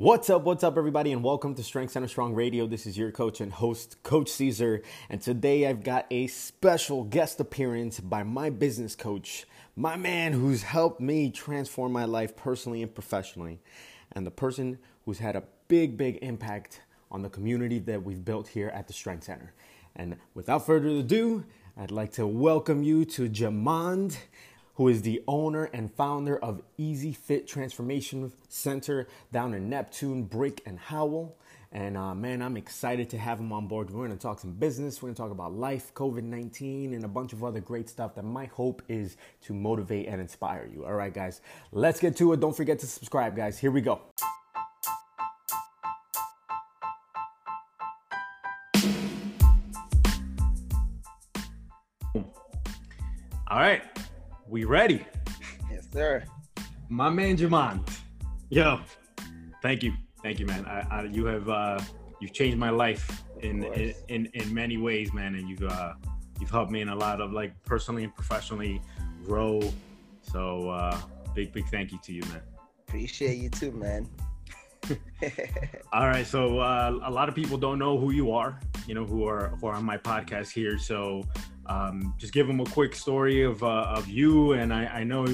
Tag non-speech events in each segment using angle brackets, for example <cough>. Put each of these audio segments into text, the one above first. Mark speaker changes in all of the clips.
Speaker 1: What's up, what's up, everybody, and welcome to Strength Center Strong Radio. This is your coach and host, Coach Caesar, and today I've got a special guest appearance by my business coach, my man who's helped me transform my life personally and professionally, and the person who's had a big, big impact on the community that we've built here at the Strength Center. And without further ado, I'd like to welcome you to Jamond who is the owner and founder of Easy Fit Transformation Center down in Neptune, Brick, and Howell. And uh, man, I'm excited to have him on board. We're going to talk some business, we're going to talk about life, COVID 19, and a bunch of other great stuff that my hope is to motivate and inspire you. All right, guys, let's get to it. Don't forget to subscribe, guys. Here we go. All right, we ready?
Speaker 2: Yes, sir.
Speaker 1: My man Jamond. Yo, thank you, thank you, man. I, I, you have uh, you've changed my life in, in, in in many ways, man, and you've uh, you've helped me in a lot of like personally and professionally grow. So uh, big big thank you to you, man.
Speaker 2: Appreciate you too, man. <laughs>
Speaker 1: All right, so uh, a lot of people don't know who you are, you know, who are who are on my podcast here. So um, just give them a quick story of uh, of you. And I, I know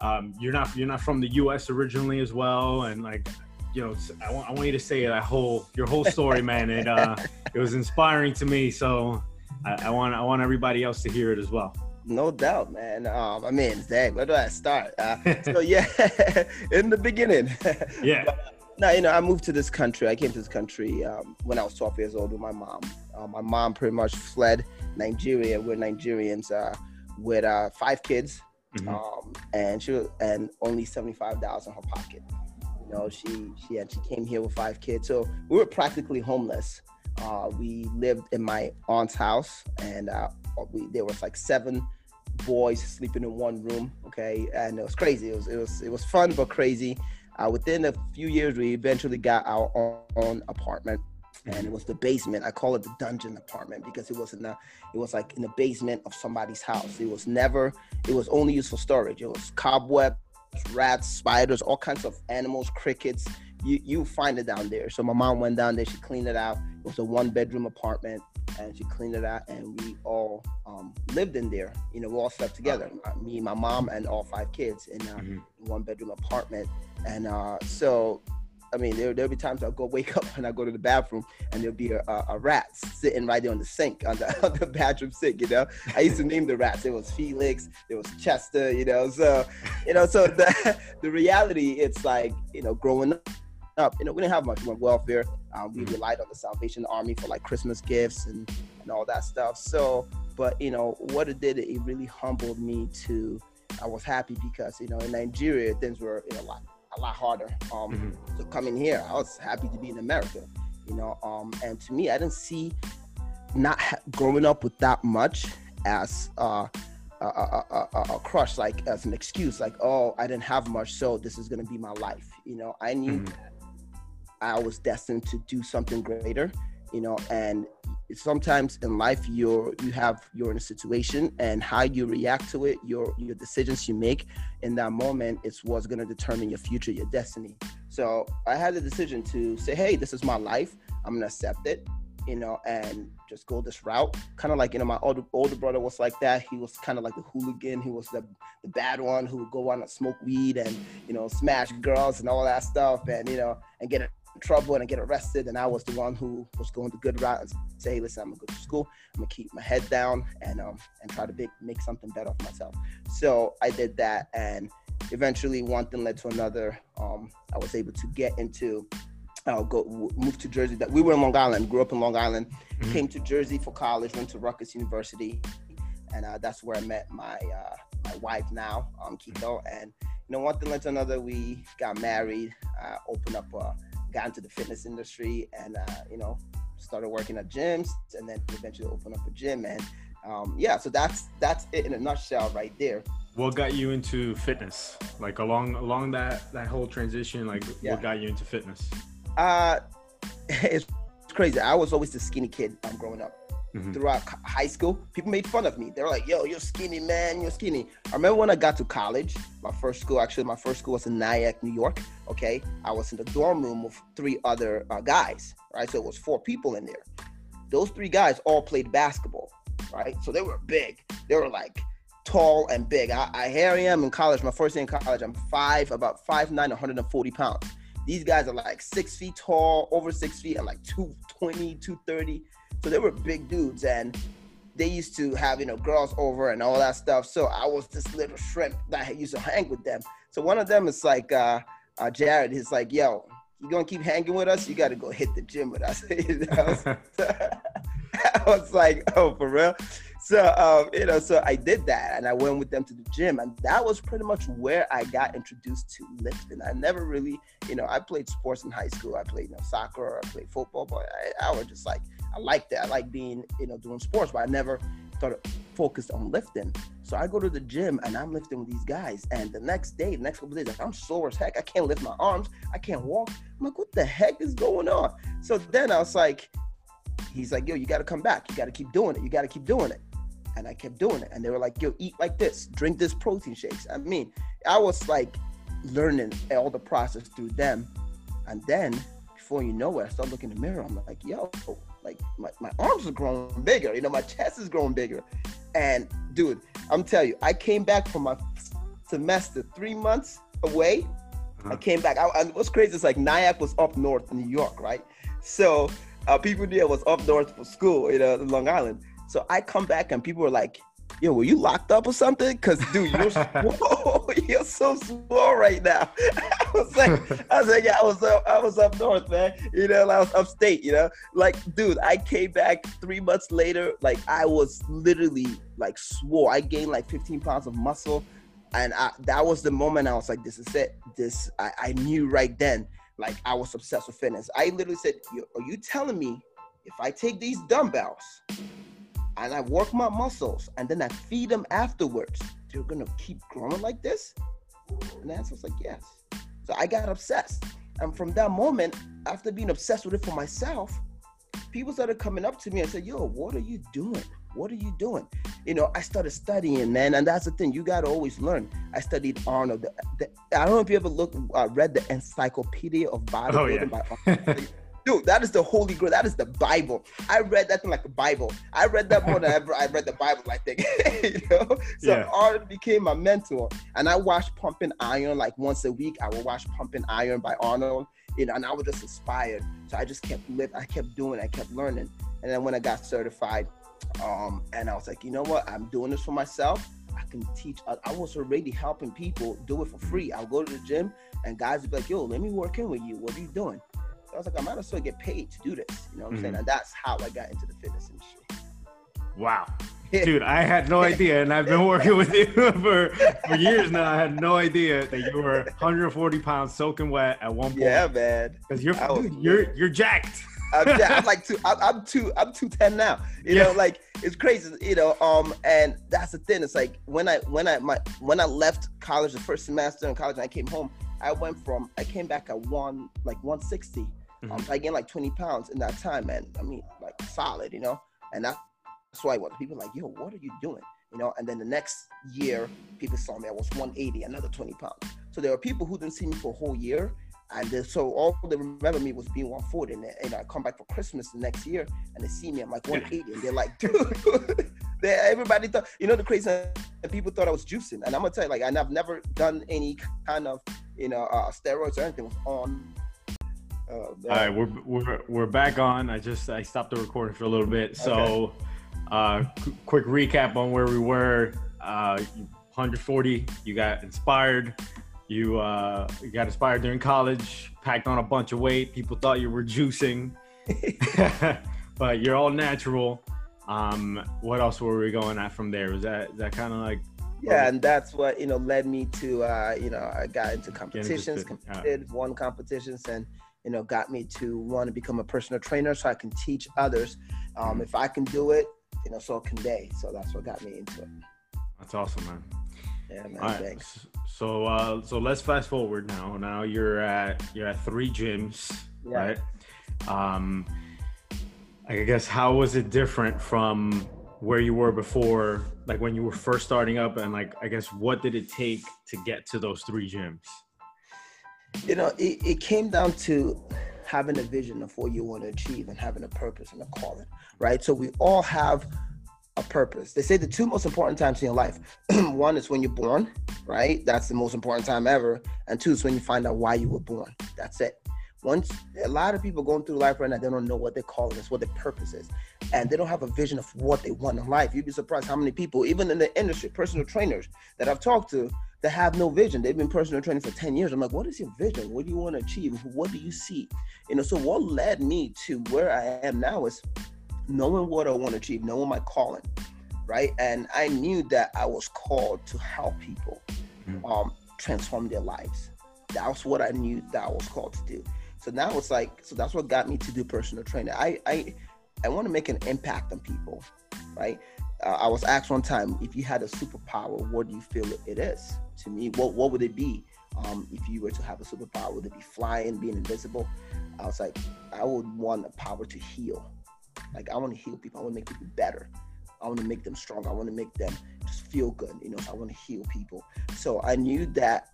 Speaker 1: um, you're not you're not from the U.S. originally as well, and like you know, I want I want you to say that whole your whole story, man. It uh, <laughs> it was inspiring to me. So I, I want I want everybody else to hear it as well.
Speaker 2: No doubt, man. Um, I mean, Zach, where do I start? Uh, <laughs> so yeah, <laughs> in the beginning.
Speaker 1: Yeah.
Speaker 2: Now, you know, I moved to this country. I came to this country um, when I was 12 years old with my mom. Uh, my mom pretty much fled Nigeria. We're Nigerians uh, with uh, five kids, mm-hmm. um, and she was, and only 75 dollars in her pocket. You know, she she had, she came here with five kids, so we were practically homeless. Uh, we lived in my aunt's house, and uh, we there was like seven boys sleeping in one room. Okay, and it was crazy. It was it was it was fun but crazy. Uh, within a few years, we eventually got our own apartment and it was the basement. I call it the dungeon apartment because it was in the, it was like in the basement of somebody's house. It was never, it was only used for storage. It was cobwebs, rats, spiders, all kinds of animals, crickets. You you find it down there. So my mom went down there. She cleaned it out. It was a one bedroom apartment, and she cleaned it out, and we all um, lived in there. You know, we all slept together. Me, my mom, and all five kids in a mm-hmm. one bedroom apartment. And uh, so I mean, there, there'll be times I'll go wake up and I go to the bathroom and there'll be a, a, a, rat sitting right there on the sink, on the, <laughs> on the bathroom sink, you know? I used to name the rats. It was Felix, there was Chester, you know? So, you know, so the, <laughs> the reality, it's like, you know, growing up, you know, we didn't have much more welfare. Um, we relied on the Salvation Army for like Christmas gifts and, and all that stuff. So, but, you know, what it did, it really humbled me to, I was happy because, you know, in Nigeria, things were in a lot a lot harder um, mm-hmm. to come in here. I was happy to be in America, you know. Um, and to me, I didn't see not ha- growing up with that much as uh, a, a, a, a, crush, like as an excuse, like oh, I didn't have much, so this is gonna be my life. You know, I knew mm-hmm. I was destined to do something greater. You know, and sometimes in life you're you have you're in a situation and how you react to it your your decisions you make in that moment is what's going to determine your future your destiny. So i had the decision to say hey this is my life. I'm going to accept it you know and just go this route. Kind of like you know my older older brother was like that. He was kind of like the hooligan. He was the, the bad one who would go on and smoke weed and you know smash girls and all that stuff and you know and get trouble and I get arrested, and I was the one who was going the good route and say, hey, listen, I'm gonna go to school, I'm gonna keep my head down and um and try to make, make something better of myself. So I did that, and eventually one thing led to another. Um, I was able to get into uh, go move to Jersey. That we were in Long Island, grew up in Long Island, mm-hmm. came to Jersey for college, went to Rutgers University, and uh, that's where I met my uh, my wife now, um, Kiko. And you know, one thing led to another. We got married, uh, opened up a got into the fitness industry and uh, you know started working at gyms and then eventually opened up a gym. And um, yeah so that's that's it in a nutshell right there.
Speaker 1: What got you into fitness? Like along along that that whole transition like yeah. what got you into fitness?
Speaker 2: Uh <laughs> it's crazy. I was always the skinny kid um, growing up mm-hmm. throughout high school. People made fun of me. They were like, "Yo, you're skinny, man. You're skinny." I remember when I got to college. My first school, actually, my first school was in Nyack, New York. Okay, I was in the dorm room with three other uh, guys. Right, so it was four people in there. Those three guys all played basketball. Right, so they were big. They were like tall and big. I, I here I am in college. My first day in college. I'm five, about five nine, 140 pounds. These guys are like six feet tall, over six feet, and like 220, 230. So they were big dudes, and they used to have you know girls over and all that stuff. So I was this little shrimp that used to hang with them. So one of them is like uh, uh, Jared. He's like, "Yo, you gonna keep hanging with us? You got to go hit the gym with us." <laughs> <laughs> <laughs> I was like, "Oh, for real." So um, you know, so I did that, and I went with them to the gym, and that was pretty much where I got introduced to lifting. I never really, you know, I played sports in high school. I played you know soccer, I played football, but I, I was just like I like that. I like being, you know, doing sports, but I never started focused on lifting. So I go to the gym and I'm lifting with these guys. And the next day, the next couple days, like, I'm sore as heck. I can't lift my arms. I can't walk. I'm like, what the heck is going on? So then I was like, he's like, yo, you got to come back. You got to keep doing it. You got to keep doing it. And I kept doing it. And they were like, yo, eat like this, drink this protein shakes. I mean, I was like learning all the process through them. And then before you know it, I start looking in the mirror. I'm like, yo, like my, my arms are growing bigger, you know, my chest is growing bigger. And dude, I'm telling you, I came back from my semester three months away. Uh-huh. I came back. I, what's crazy is like Nyack was up north in New York, right? So uh, people there was up north for school, you know, Long Island. So I come back and people were like, yo, were you locked up or something? Cause dude, you're <laughs> <laughs> you're so small right now. <laughs> I was like, I was like, yeah, I was up, I was up north, man. You know, I was upstate, you know. Like, dude, I came back three months later, like I was literally like swore. I gained like 15 pounds of muscle. And I, that was the moment I was like, this is it. This I, I knew right then, like I was obsessed with fitness. I literally said, are you telling me if I take these dumbbells and I work my muscles and then I feed them afterwards, they're gonna keep growing like this? And the answer was like, yes. So I got obsessed. And from that moment, after being obsessed with it for myself, people started coming up to me and said, Yo, what are you doing? What are you doing? You know, I started studying, man, and that's the thing. You got to always learn. I studied Arnold. The, the, I don't know if you ever looked, uh, read the Encyclopedia of Bodybuilding oh, yeah. by <laughs> Arnold. Dude, that is the holy grail. That is the Bible. I read that thing like a Bible. I read that more than <laughs> ever I read the Bible, I think. <laughs> you know? So yeah. Arnold became my mentor. And I watched Pumping Iron like once a week. I would watch Pumping Iron by Arnold. You know, and I was just inspired. So I just kept living, I kept doing, I kept learning. And then when I got certified, um, and I was like, you know what? I'm doing this for myself. I can teach. I, I was already helping people do it for free. I'll go to the gym and guys would be like, yo, let me work in with you. What are you doing? I was like, I might as well get paid to do this. You know what I'm mm-hmm. saying? And that's how I got into the fitness industry.
Speaker 1: Wow. <laughs> Dude, I had no idea, and I've been working with you <laughs> for, for years now. I had no idea that you were 140 pounds soaking wet at one point.
Speaker 2: Yeah, man.
Speaker 1: Because you're dude, you're you're jacked.
Speaker 2: I'm, I'm like <laughs> two. I'm, I'm two. I'm two ten now. You yeah. know, like it's crazy. You know, um, and that's the thing. It's like when I when I my when I left college the first semester in college and I came home, I went from I came back at one like 160 Mm-hmm. I gained like 20 pounds in that time, man. I mean, like solid, you know. And that's why what people like, yo, what are you doing? You know. And then the next year, people saw me. I was 180, another 20 pounds. So there were people who didn't see me for a whole year. And so all they remember me was being 140, and, and I come back for Christmas the next year, and they see me, I'm like 180, and they're like, dude, <laughs> they, everybody thought, you know, the crazy, and people thought I was juicing, and I'm gonna tell you, like, and I've never done any kind of, you know, uh, steroids or anything. It was on
Speaker 1: Oh, All right, we're, we're we're back on. I just I stopped the recording for a little bit. So, okay. uh, qu- quick recap on where we were. Uh, 140. You got inspired. You uh, you got inspired during college. Packed on a bunch of weight. People thought you were juicing, <laughs> <laughs> but you're all natural. Um, what else were we going at from there? Was that is that kind of like
Speaker 2: yeah and that's what you know led me to uh you know i got into competitions competed won competitions and you know, got me to want to become a personal trainer so I can teach others. Um, if I can do it, you know, so can they. So that's what got me into it.
Speaker 1: That's awesome, man.
Speaker 2: Yeah, man. All right. Thanks.
Speaker 1: So, uh, so let's fast forward now. Now you're at you're at three gyms, yeah. right? Um, I guess how was it different from where you were before, like when you were first starting up, and like I guess what did it take to get to those three gyms?
Speaker 2: You know, it, it came down to having a vision of what you want to achieve and having a purpose and a calling, right? So we all have a purpose. They say the two most important times in your life <clears throat> one is when you're born, right? That's the most important time ever. And two is when you find out why you were born. That's it. Once a lot of people going through life right now, they don't know what their calling is, what their purpose is, and they don't have a vision of what they want in life. You'd be surprised how many people, even in the industry, personal trainers that I've talked to, that have no vision. They've been personal training for 10 years. I'm like, what is your vision? What do you want to achieve? What do you see? You know, so what led me to where I am now is knowing what I want to achieve, knowing my calling, right? And I knew that I was called to help people mm-hmm. um, transform their lives. That was what I knew that I was called to do. So now it's like, so that's what got me to do personal training. I I, I want to make an impact on people, right? Uh, I was asked one time, if you had a superpower, what do you feel it is? To me, what what would it be? Um, if you were to have a superpower, would it be flying, being invisible? I was like, I would want a power to heal. Like I want to heal people. I want to make people better. I want to make them strong. I want to make them just feel good. You know, so I want to heal people. So I knew that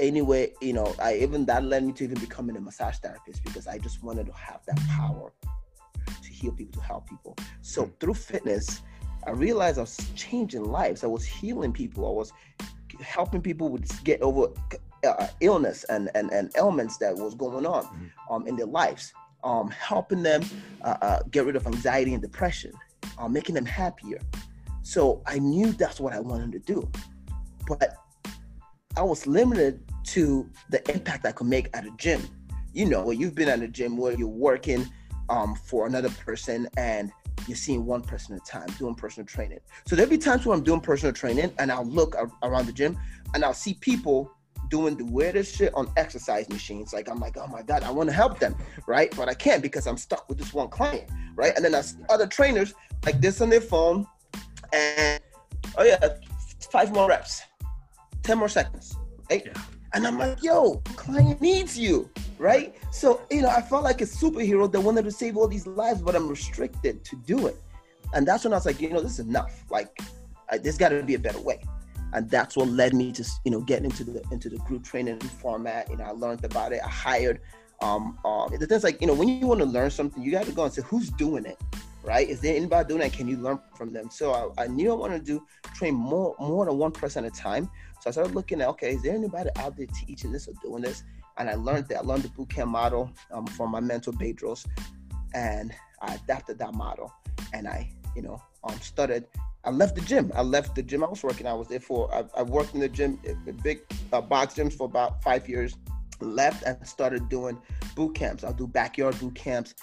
Speaker 2: anyway. You know, I even that led me to even becoming a massage therapist because I just wanted to have that power to heal people, to help people. So hmm. through fitness, I realized I was changing lives. I was healing people. I was helping people with get over uh, illness and, and, and ailments that was going on mm-hmm. um, in their lives, um, helping them uh, uh, get rid of anxiety and depression, uh, making them happier. So I knew that's what I wanted to do, but I was limited to the impact I could make at a gym. You know, you've been at a gym where you're working um, for another person and you're seeing one person at a time doing personal training. So there'll be times where I'm doing personal training and I'll look around the gym and I'll see people doing the weirdest shit on exercise machines. Like I'm like, oh my god, I want to help them, right? But I can't because I'm stuck with this one client, right? And then I see other trainers like this on their phone, and oh yeah, five more reps, ten more seconds, right? Yeah. And I'm like, yo, client needs you, right? So, you know, I felt like a superhero that wanted to save all these lives, but I'm restricted to do it. And that's when I was like, you know, this is enough. Like, I, there's got to be a better way. And that's what led me to, you know, getting into the into the group training format. You know, I learned about it. I hired. Um, um, the thing's like, you know, when you want to learn something, you got to go and say, who's doing it, right? Is there anybody doing it? Can you learn from them? So I, I knew I wanted to do train more more than one person at a time. So I started looking at, okay, is there anybody out there teaching this or doing this? And I learned that. I learned the boot camp model um, from my mentor, Bedros, and I adapted that model. And I, you know, um, started. I left the gym. I left the gym I was working. I was there for. I, I worked in the gym, the big uh, box gyms for about five years. Left and started doing boot camps. I'll do backyard boot camps,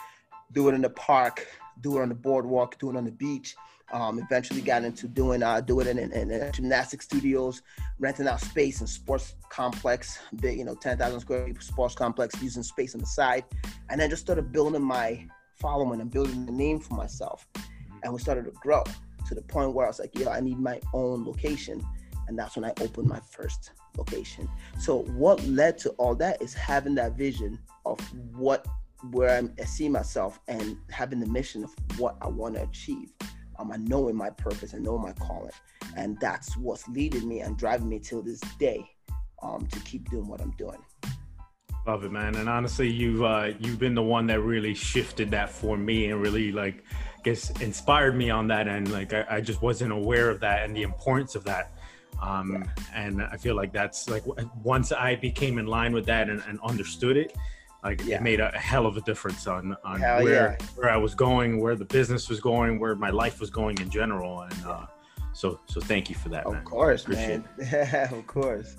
Speaker 2: do it in the park, do it on the boardwalk, do it on the beach. Um, eventually got into doing uh, do it in, in, in, gymnastic studios, renting out space in sports complex, big you know ten thousand square feet sports complex, using space on the side, and then just started building my following and building a name for myself, and we started to grow to the point where I was like, yeah, I need my own location, and that's when I opened my first location. So what led to all that is having that vision of what where I'm, I see myself and having the mission of what I want to achieve um, I knowing my purpose and knowing my calling. And that's what's leading me and driving me till this day um, to keep doing what I'm doing.
Speaker 1: Love it, man. And honestly, you've uh, you've been the one that really shifted that for me and really like guess inspired me on that. And like I, I just wasn't aware of that and the importance of that. Um, yeah. And I feel like that's like once I became in line with that and, and understood it, like yeah. it made a hell of a difference on on hell where yeah. where I was going, where the business was going, where my life was going in general. And uh, so so thank you for that.
Speaker 2: Of
Speaker 1: man.
Speaker 2: course, man. <laughs> Of course.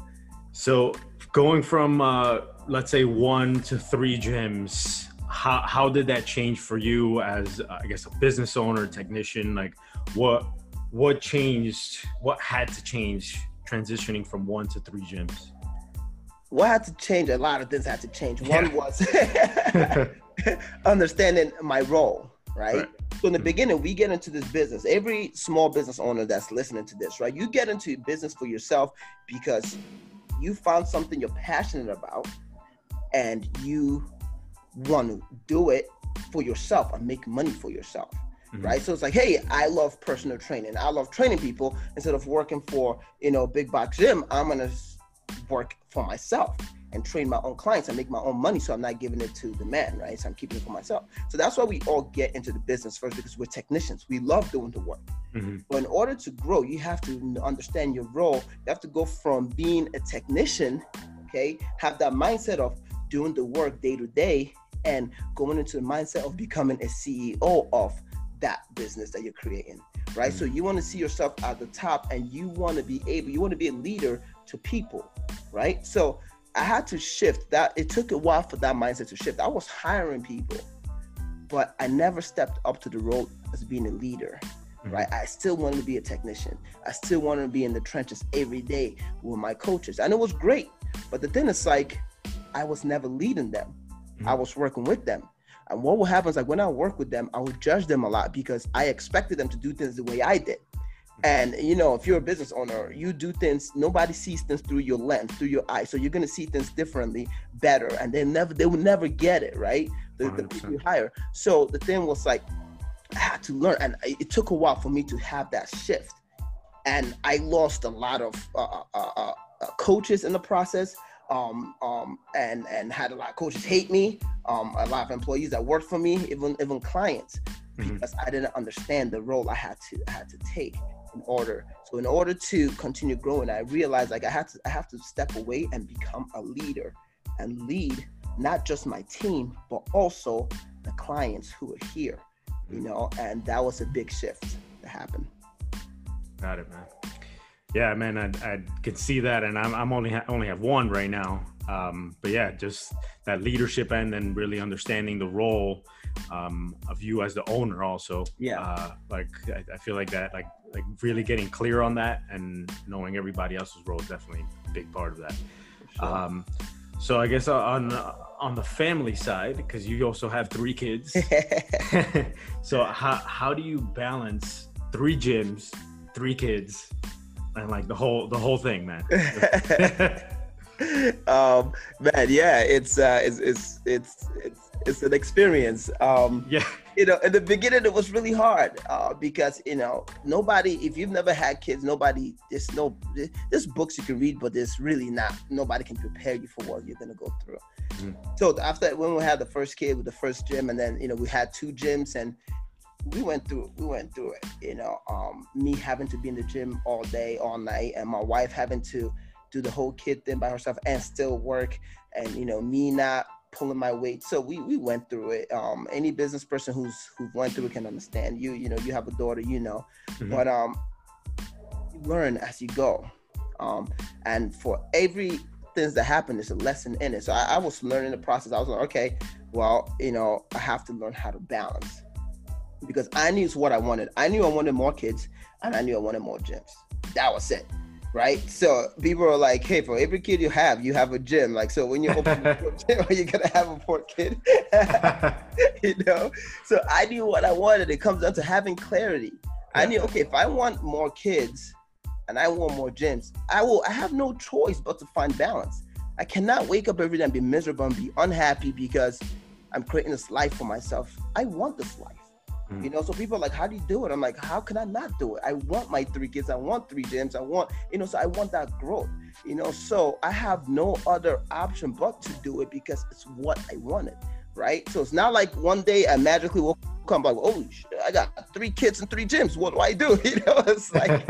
Speaker 1: So going from uh, let's say one to three gyms, how how did that change for you as uh, I guess a business owner, technician? Like what what changed? What had to change transitioning from one to three gyms?
Speaker 2: What had to change? A lot of things had to change. One yeah. was <laughs> <laughs> understanding my role, right? right? So in the mm-hmm. beginning, we get into this business. Every small business owner that's listening to this, right? You get into business for yourself because you found something you're passionate about and you want to do it for yourself and make money for yourself. Mm-hmm. Right. So it's like, hey, I love personal training. I love training people. Instead of working for, you know, big box gym, I'm gonna work for myself and train my own clients and make my own money. So I'm not giving it to the man, right? So I'm keeping it for myself. So that's why we all get into the business first because we're technicians. We love doing the work. Mm-hmm. But in order to grow, you have to understand your role. You have to go from being a technician, okay, have that mindset of doing the work day to day and going into the mindset of becoming a CEO of that business that you're creating, right? Mm-hmm. So you want to see yourself at the top and you want to be able, you want to be a leader to people, right? So I had to shift that. It took a while for that mindset to shift. I was hiring people, but I never stepped up to the role as being a leader. Mm-hmm. Right. I still wanted to be a technician. I still wanted to be in the trenches every day with my coaches. And it was great. But the thing is like I was never leading them. Mm-hmm. I was working with them. And what will happen is like when I work with them, I would judge them a lot because I expected them to do things the way I did. And you know, if you're a business owner, you do things. Nobody sees things through your lens, through your eyes. So you're gonna see things differently, better, and they never, they will never get it right. The, the people you hire. So the thing was like, I had to learn, and it took a while for me to have that shift. And I lost a lot of uh, uh, uh, uh, coaches in the process. Um, um, and and had a lot of coaches hate me. Um, a lot of employees that worked for me, even even clients, mm-hmm. because I didn't understand the role I had to I had to take in order. So in order to continue growing, I realized like I have to I have to step away and become a leader and lead not just my team, but also the clients who are here. You mm. know, and that was a big shift that happened.
Speaker 1: Got it, man. Yeah, man, I, I can see that, and I'm, I'm only ha- only have one right now. Um, but yeah, just that leadership end and really understanding the role um, of you as the owner also.
Speaker 2: Yeah.
Speaker 1: Uh, like I, I, feel like that, like like really getting clear on that and knowing everybody else's role is definitely a big part of that. Sure. Um, so I guess on on the family side, because you also have three kids. <laughs> <laughs> so how how do you balance three gyms, three kids, and like the whole the whole thing, man? <laughs>
Speaker 2: um, man, yeah, it's uh, it's it's it's it's it's an experience. Um,
Speaker 1: yeah.
Speaker 2: You know, in the beginning, it was really hard uh, because you know nobody. If you've never had kids, nobody. There's no. There's books you can read, but there's really not. Nobody can prepare you for what you're gonna go through. Mm. So after when we had the first kid with the first gym, and then you know we had two gyms, and we went through we went through it. You know, um, me having to be in the gym all day, all night, and my wife having to do the whole kid thing by herself and still work, and you know me not pulling my weight. So we we went through it. Um, any business person who's who went through it can understand. You you know you have a daughter, you know, mm-hmm. but um, you learn as you go. Um, and for every things that happen, there's a lesson in it. So I, I was learning the process. I was like, okay, well, you know, I have to learn how to balance because I knew what I wanted. I knew I wanted more kids, and I knew I wanted more gyms. That was it right? So people are like, hey, for every kid you have, you have a gym. Like, so when you open <laughs> a gym, are you gonna have a poor kid? <laughs> <laughs> you know? So I knew what I wanted. It comes down to having clarity. I knew, okay, if I want more kids and I want more gyms, I will I have no choice but to find balance. I cannot wake up every day and be miserable and be unhappy because I'm creating this life for myself. I want this life. Mm. You know, so people are like, how do you do it? I'm like, how can I not do it? I want my three kids. I want three gyms. I want, you know, so I want that growth. You know, so I have no other option but to do it because it's what I wanted. Right. So it's not like one day I magically will come like, oh, I got three kids and three gyms. What do I do? <laughs> You know, it's <laughs> like.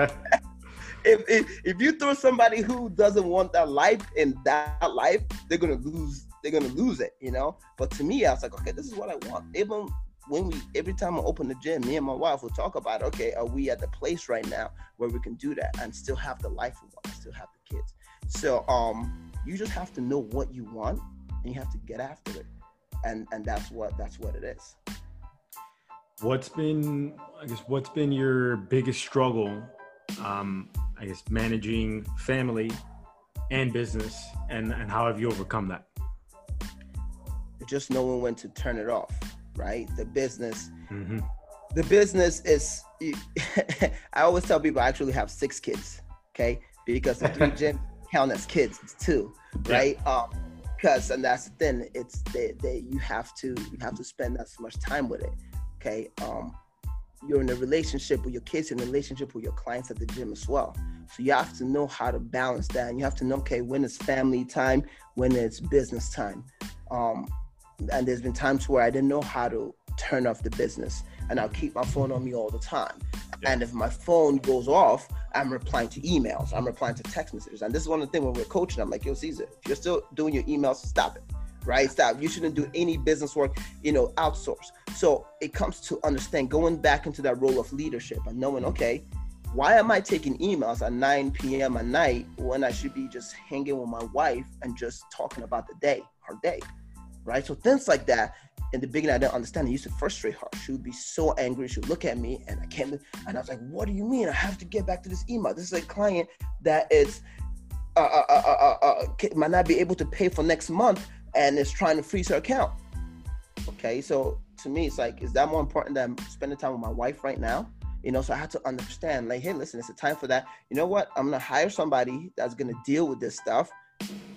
Speaker 2: if, if if you throw somebody who doesn't want that life in that life, they're gonna lose. They're gonna lose it, you know. But to me, I was like, okay, this is what I want. Even when we every time I open the gym, me and my wife will talk about, okay, are we at the place right now where we can do that and still have the life we want, still have the kids. So um, you just have to know what you want and you have to get after it, and and that's what that's what it is.
Speaker 1: What's been, I guess, what's been your biggest struggle? Um, I guess managing family and business, and and how have you overcome that?
Speaker 2: Just knowing when to turn it off right? The business. Mm-hmm. The business is. <laughs> I always tell people I actually have six kids. Okay, because the three <laughs> gyms count as kids. It's two, right? Yeah. Um, because and that's the thing it's that they, you have to you have to spend that so much time with it okay um you're in a relationship with your kids in a relationship with your clients at the gym as well so you have to know how to balance that and you have to know okay when it's family time when it's business time um and there's been times where i didn't know how to turn off the business and i'll keep my phone on me all the time yeah. and if my phone goes off I'm replying to emails, I'm replying to text messages. And this is one of the things when we're coaching, I'm like, yo, Caesar, if you're still doing your emails, stop it. Right? Stop. You shouldn't do any business work, you know, outsource. So it comes to understand going back into that role of leadership and knowing, okay, why am I taking emails at 9 p.m. at night when I should be just hanging with my wife and just talking about the day, her day? Right. So things like that in the beginning, I didn't understand. It used to frustrate her. She would be so angry. She would look at me, and I can't. And I was like, "What do you mean? I have to get back to this email. This is a client that is uh, uh, uh, uh, uh might not be able to pay for next month, and is trying to freeze her account." Okay, so to me, it's like, is that more important than spending time with my wife right now? You know, so I had to understand, like, hey, listen, it's a time for that. You know what? I'm gonna hire somebody that's gonna deal with this stuff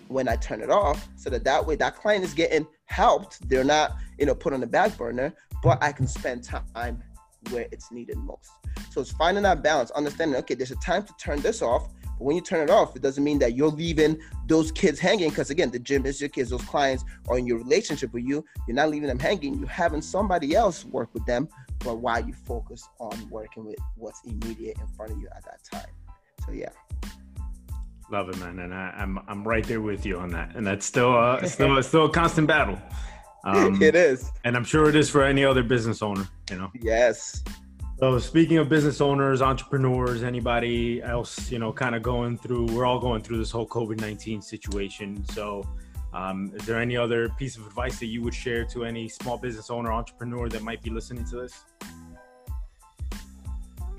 Speaker 2: when I turn it off, so that that way that client is getting helped. They're not, you know, put on the back burner, but I can spend time where it's needed most. So it's finding that balance, understanding, okay, there's a time to turn this off. But when you turn it off, it doesn't mean that you're leaving those kids hanging. Because again, the gym is your kids, those clients are in your relationship with you. You're not leaving them hanging. You're having somebody else work with them, but while you focus on working with what's immediate in front of you at that time. So yeah.
Speaker 1: Love it, man, and I, am I'm, I'm right there with you on that, and that's still uh, still still a constant battle. <laughs>
Speaker 2: Um, it is,
Speaker 1: and I'm sure it is for any other business owner. You know.
Speaker 2: Yes.
Speaker 1: So speaking of business owners, entrepreneurs, anybody else, you know, kind of going through, we're all going through this whole COVID nineteen situation. So, um, is there any other piece of advice that you would share to any small business owner, entrepreneur that might be listening to this?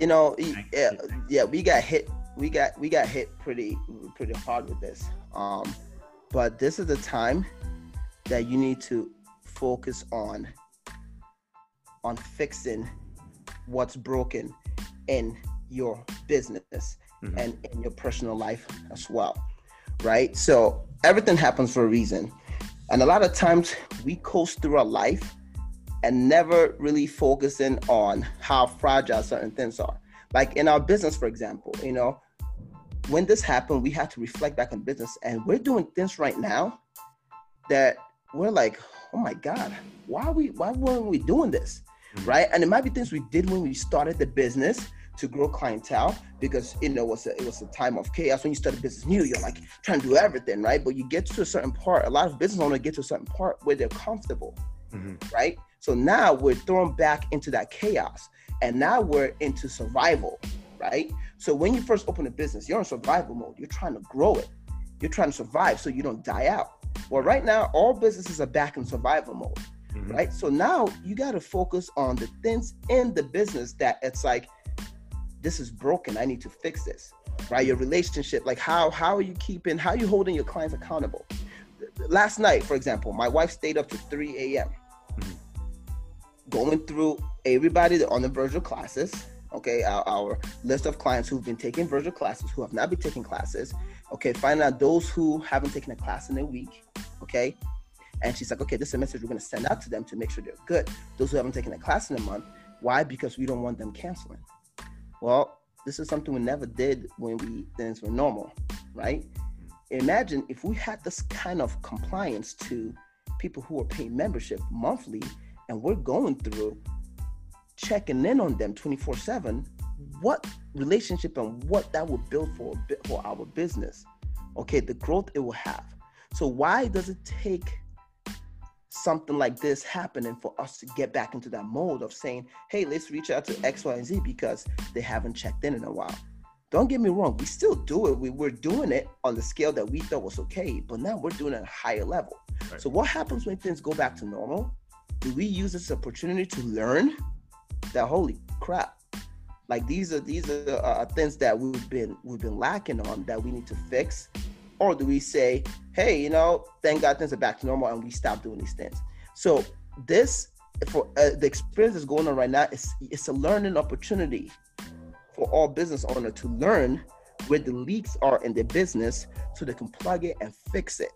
Speaker 2: You know, yeah, yeah, we got hit we got we got hit pretty pretty hard with this. Um, but this is the time that you need to focus on on fixing what's broken in your business mm-hmm. and in your personal life as well right so everything happens for a reason and a lot of times we coast through our life and never really focusing on how fragile certain things are like in our business for example you know when this happened, we had to reflect back on business, and we're doing things right now that we're like, oh my god, why are we? Why weren't we doing this? Mm-hmm. Right? And it might be things we did when we started the business to grow clientele because you know it was a, it was a time of chaos when you start a business new you're like trying to do everything right but you get to a certain part a lot of business owners get to a certain part where they're comfortable mm-hmm. right so now we're thrown back into that chaos and now we're into survival right? So when you first open a business, you're in survival mode. You're trying to grow it. You're trying to survive so you don't die out. Well, right now, all businesses are back in survival mode, mm-hmm. right? So now you got to focus on the things in the business that it's like, this is broken. I need to fix this, right? Your relationship, like how how are you keeping, how are you holding your clients accountable? Last night, for example, my wife stayed up to 3 a.m. Mm-hmm. going through everybody on the virtual classes okay, our, our, list of clients who've been taking virtual classes, who have not been taking classes, okay, find out those who haven't taken a class in a week, okay, and she's like, okay, this is a message we're going to send out to them to make sure they're good. Those who haven't taken a class in a month, why? Because we don't want them canceling. Well, this is something we never did when we things were normal, right? Imagine if we had this kind of compliance to people who are paying membership monthly and we're going through checking in on them 24 7 what relationship and what that will build for for our business okay the growth it will have. So why does it take something like this happening for us to get back into that mode of saying hey let's reach out to x y and z because they haven't checked in in a while? Don't get me wrong we still do it. We, we're doing it on the scale that we thought was okay but now we're doing it at a higher level. Right. so what happens when things go back to normal? Do we use this opportunity to learn that holy crap. Like these are these are uh, things that we've been we've been lacking on that we need to fix. Or do we say hey you know thank god things are back to normal and we stop doing these things? So this for uh, the experience that's going on right now is it's a learning opportunity for all business owner to learn where the leaks are in their business so they can plug it and fix it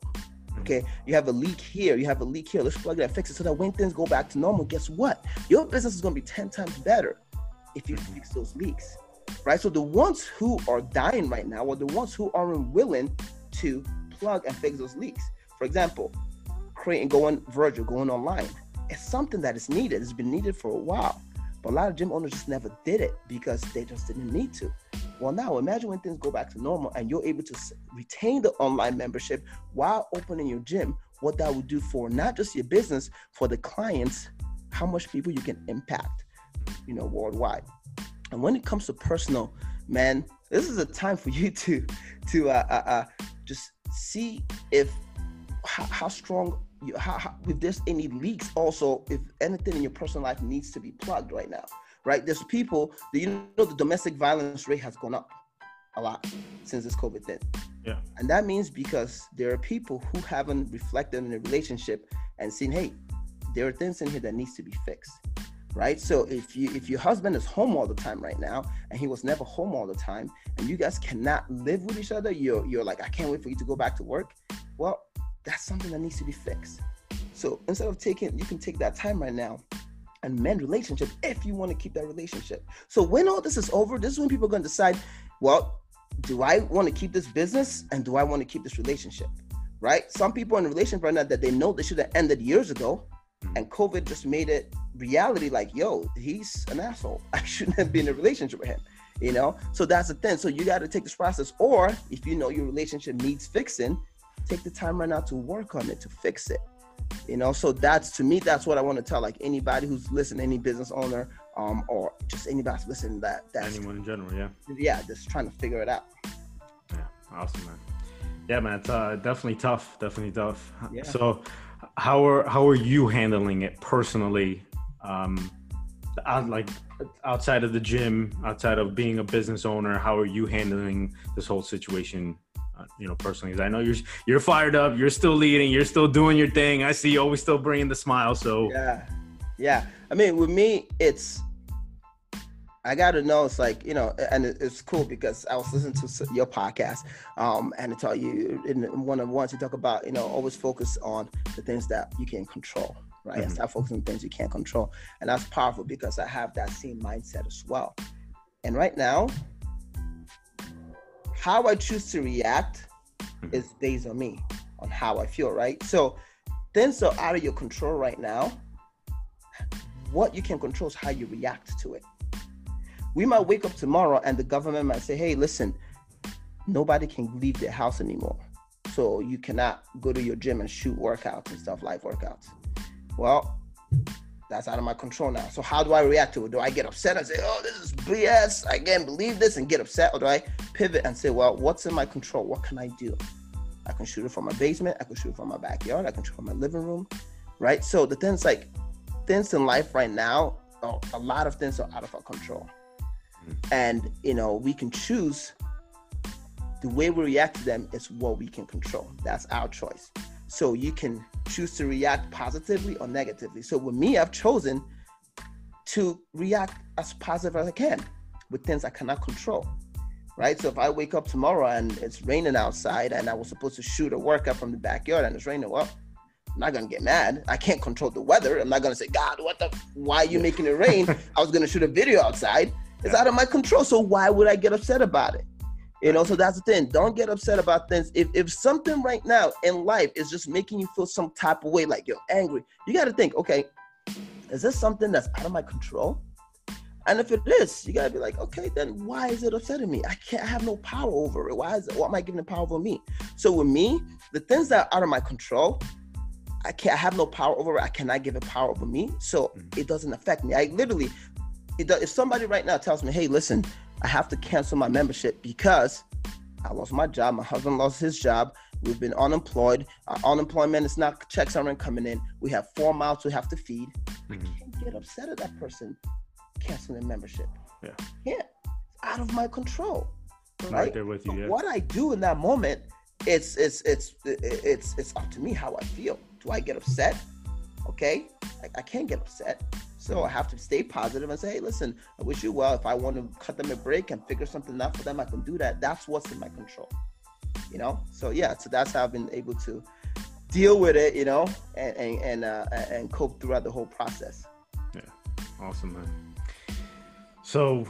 Speaker 2: Okay, you have a leak here, you have a leak here. Let's plug it and fix it so that when things go back to normal, guess what? Your business is going to be 10 times better if you mm-hmm. fix those leaks, right? So the ones who are dying right now are the ones who aren't willing to plug and fix those leaks. For example, creating going virtual, going online. It's something that is needed. It's been needed for a while. But a lot of gym owners just never did it because they just didn't need to. Well, now imagine when things go back to normal and you're able to retain the online membership while opening your gym, what that would do for not just your business, for the clients, how much people you can impact, you know, worldwide. And when it comes to personal, man, this is a time for you to to uh, uh, uh, just see if how, how strong you, how, how, if there's any leaks also if anything in your personal life needs to be plugged right now right? There's people that you know the domestic violence rate has gone up a lot since this covid thing
Speaker 1: yeah.
Speaker 2: And that means because there are people who haven't reflected in a relationship and seen hey there are things in here that needs to be fixed right? So if you if your husband is home all the time right now and he was never home all the time and you guys cannot live with each other you're you're like i can't wait for you to go back to work well that's something that needs to be fixed. So instead of taking, you can take that time right now and mend relationship if you want to keep that relationship. So when all this is over, this is when people are going to decide, well, do I want to keep this business and do I want to keep this relationship? Right? Some people in a relationship right now that they know they should have ended years ago, hmm. and COVID just made it reality. Like, yo, he's an asshole. <laughs> I shouldn't have been in a relationship with him. You know, so that's the thing. So you got to take this process, or if you know your relationship needs fixing, take the time right now to work on it to fix it you know? So that's to me that's what i want to tell like anybody who's listening any business owner um or just anybody listening that that's
Speaker 1: anyone in general yeah.
Speaker 2: Yeah just trying to figure it out.
Speaker 1: Yeah awesome man. Yeah man it's uh, definitely tough definitely tough. Yeah. so how are how are you handling it personally um out, like outside of the gym outside of being a business owner how are you handling this whole situation you know, personally, because I know you're you're fired up, you're still leading, you're still doing your thing. I see you always still bringing the smile. So
Speaker 2: yeah, yeah. I mean, with me, it's I got to know. It's like you know, and it's cool because I was listening to your podcast, um, and I tell you in one of the ones you talk about, you know, always focus on the things that you can control, right? Mm-hmm. Stop focusing on things you can't control, and that's powerful because I have that same mindset as well. And right now, how I choose to react mm-hmm. is based on me, on how I feel, right? So things are out of your control right now. What you can control is how you react to it. We might wake up tomorrow and the government might say, hey, listen, nobody can leave their house anymore. So you cannot go to your gym and shoot workouts and stuff, live workouts. Well, that's out of my control now. So how do I react to it? Do I get upset and say, "Oh, this is BS. I can't believe this," and get upset, or do I pivot and say, "Well, what's in my control? What can I do? I can shoot it from my basement. I can shoot it from my backyard. I can shoot it from my living room, right?" So the things like things in life right now, oh, a lot of things are out of our control, mm-hmm. and you know we can choose. The way we react to them is what we can control. That's our choice. So you can choose to react positively or negatively. So with me, I've chosen to react as positive as I can with things I cannot control. Right. So if I wake up tomorrow and it's raining outside and I was supposed to shoot a workout from the backyard and it's raining, well, I'm not gonna get mad. I can't control the weather. I'm not gonna say, God, what the why are you making it rain? <laughs> I was gonna shoot a video outside. It's yeah. out of my control. So why would I get upset about it? You know, so that's the thing. Don't get upset about things. If if something right now in life is just making you feel some type of way, like you're angry, you got to think, okay, is this something that's out of my control? And if it is, you gotta be like, okay, then why is it upsetting me? I can't I have no power over it. Why is it? Why am I giving the power over me? So with me, the things that are out of my control, I can't I have no power over it. I cannot give it power over me. So mm. it doesn't affect me. I literally, it, if somebody right now tells me, hey, listen, I have to cancel my membership because I lost my job. My husband lost his job. We've been unemployed. Our unemployment is not checks aren't coming in. We have four mouths we have to feed. Mm-hmm. I can't get upset at that person canceling membership.
Speaker 1: Yeah.
Speaker 2: Can't. It's out of my control.
Speaker 1: Right, right there with you. Yeah.
Speaker 2: What I do in that moment, it's it's it's it's it's up to me how I feel. Do I get upset? Okay, I, I can't get upset. So I have to stay positive and say, hey, listen, I wish you well. If I want to cut them a break and figure something out for them, I can do that. That's what's in my control. You know? So yeah, so that's how I've been able to deal with it, you know, and and and, uh, and cope throughout the whole process.
Speaker 1: Yeah, awesome, man. So,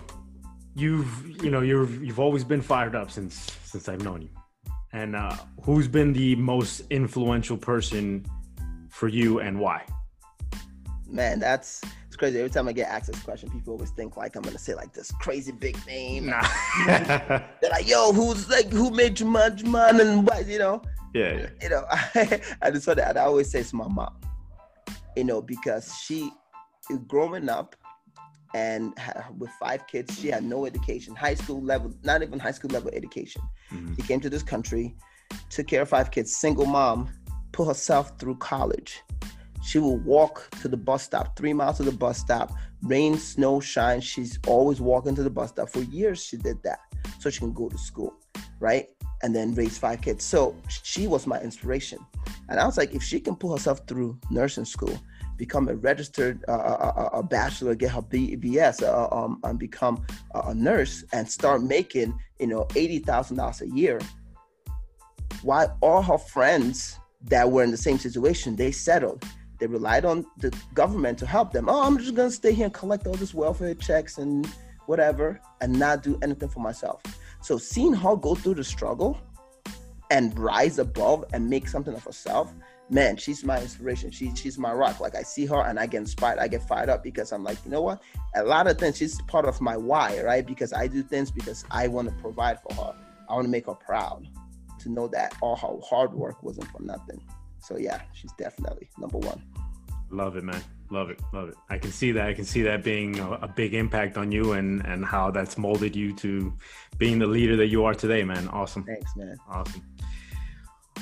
Speaker 1: you've you know you've you've always been fired up since since I've known you. And uh, who's been the most influential person for you, and why?
Speaker 2: Man, that's crazy. Every time I get asked this question, people always think like I'm gonna say like this crazy big name. Nah. <laughs> They're like, "Yo, who's like who made Juman Juman and what?" You know.
Speaker 1: Yeah, yeah.
Speaker 2: You know, I, <laughs> I just saw that. I always say it's my mom. You know, because she, growing up, and with five kids, she had no education, high school level, not even high school level education. Mm-hmm. She came to this country, took care of five kids, single mom, put herself through college. She will walk to the bus stop, three miles to the bus stop, rain, snow, shine. She's always walking to the bus stop. For years, she did that so she can go to school, right? And then raise five kids. So she was my inspiration. And I was like, if she can pull herself through nursing school, become a registered uh, a, uh, uh, a, bachelor, get her BS, uh, um, and become a nurse, and start making you know eighty thousand dollars a year. why all her friends that were in the same situation, they settled. They relied on the government to help them. Oh, I'm just gonna stay here and collect all this welfare checks and whatever, and not do anything for myself. So seeing her go through the struggle and rise above and make something of herself man, she's my inspiration. She, she's my rock. Like I see her and I get inspired. I get fired up because I'm like, you know what? A lot of things, she's part of my why, right? Because I do things because I want to provide for her. I want to make her proud to know that all her hard work wasn't for nothing. So yeah, she's definitely number one.
Speaker 1: Love it, man. Love it. Love it. I can see that. I can see that being a, a big impact on you and and how that's molded you to being the leader that you are today, man. Awesome.
Speaker 2: Thanks, man.
Speaker 1: Awesome.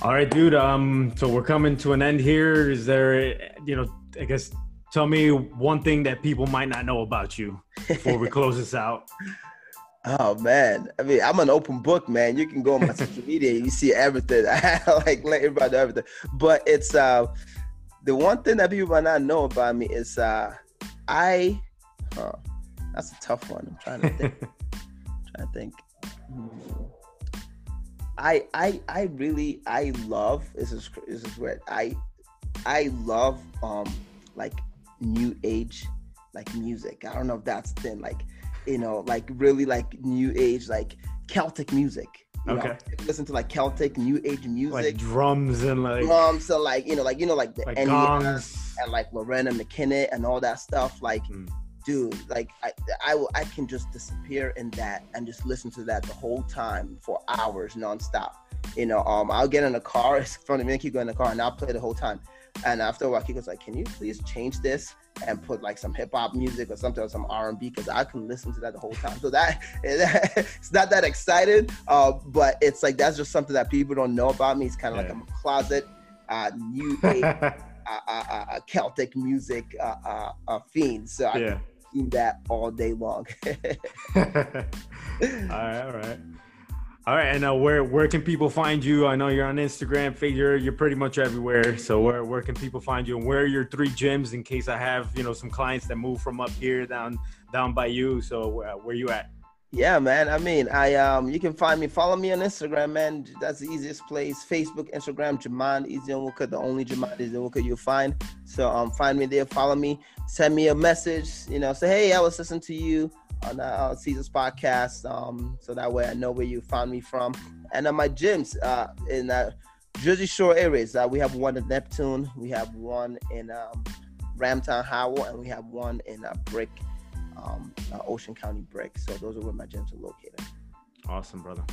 Speaker 1: All right, dude. Um, so we're coming to an end here. Is there, you know, I guess, tell me one thing that people might not know about you before we <laughs> close this out.
Speaker 2: Oh man, I mean, I'm an open book, man. You can go on my <laughs> social media, you see everything. <laughs> I like let everybody know everything. But it's uh, the one thing that people might not know about me is uh, I. Huh, that's a tough one. I'm trying to think. <laughs> trying to think. Hmm. I I I really I love this is this is weird. I I love um like new age like music. I don't know if that's the thing, like you know, like really like new age, like Celtic music.
Speaker 1: Okay. Know?
Speaker 2: Listen to like Celtic new age music.
Speaker 1: Like drums and like
Speaker 2: drums so like you know, like you know, like the like gongs. and like Loreena McKennitt and all that stuff. Like mm dude, like I, I, I can just disappear in that and just listen to that the whole time for hours nonstop. You know, um, I'll get in the car. <laughs> It's funny, me and Kiko in the car, and I'll play the whole time. And after a while, Kiko's like, "Can you please change this and put like some hip hop music or something or some R and B because I can listen to that the whole time." So that <laughs> it's not that excited, uh, but it's like that's just something that people don't know about me. It's kind of yeah. like I'm a closet uh, new <laughs> age, uh, uh, uh, Celtic music uh, uh, fiend. So I yeah do that all day long. <laughs>
Speaker 1: all right, all right. All right, and uh, where where can people find you? I know you're on Instagram, figure you're pretty much everywhere. So where where can people find you? And where are your three gyms in case I have you know some clients that move from up here down down by you? So uh, where you at?
Speaker 2: Yeah, man. I mean, I um, you can find me. Follow me on Instagram, man. That's the easiest place. Facebook, Instagram, Jaman Ezenwoka, the only Jaman Ezenwoka you'll find. So um, find me there. Follow me. Send me a message. You know, say hey, I was listening to you on uh, Caesar's podcast. Um, so that way I know where you found me from. And on my gyms, uh, in uh, Jersey Shore areas, uh, we have one in Neptune, we have one in um, Ramtown Howell, and we have one in uh, Brick um, uh, Ocean County Brick. So those are where my gyms are located.
Speaker 1: Awesome, brother.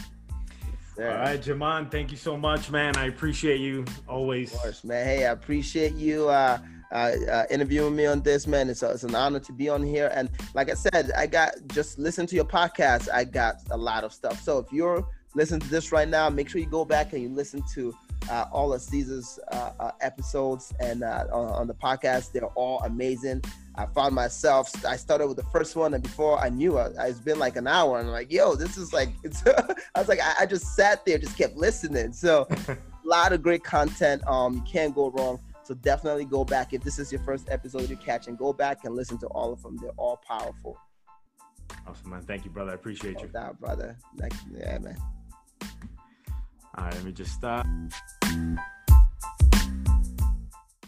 Speaker 1: All right, Jaman, thank you so much, man. I appreciate you always.
Speaker 2: Of course, man. Hey, I appreciate you uh, uh, uh, interviewing me on this, man. It's, a, it's an honor to be on here. And like I said, I got just listen to your podcast. I got a lot of stuff. So if you're listening to this right now, make sure you go back and you listen to uh, all of Caesar's uh, uh, episodes and uh, on, on, the podcast. They're all amazing. I found myself. I started with the first one, and before I knew it, it's been like an hour, and I'm like, "Yo, this is like." <laughs> It's. I was like, I, I, just sat there, just kept listening. So, <laughs> a lot of great content. Um, you can't go wrong. So definitely go back if this is your first episode you're catching. Go back and listen to all of them. They're all powerful.
Speaker 1: Awesome, man. Thank you, brother. I appreciate no you.
Speaker 2: Doubt, brother. Like, yeah, man.
Speaker 1: All right, let me just stop.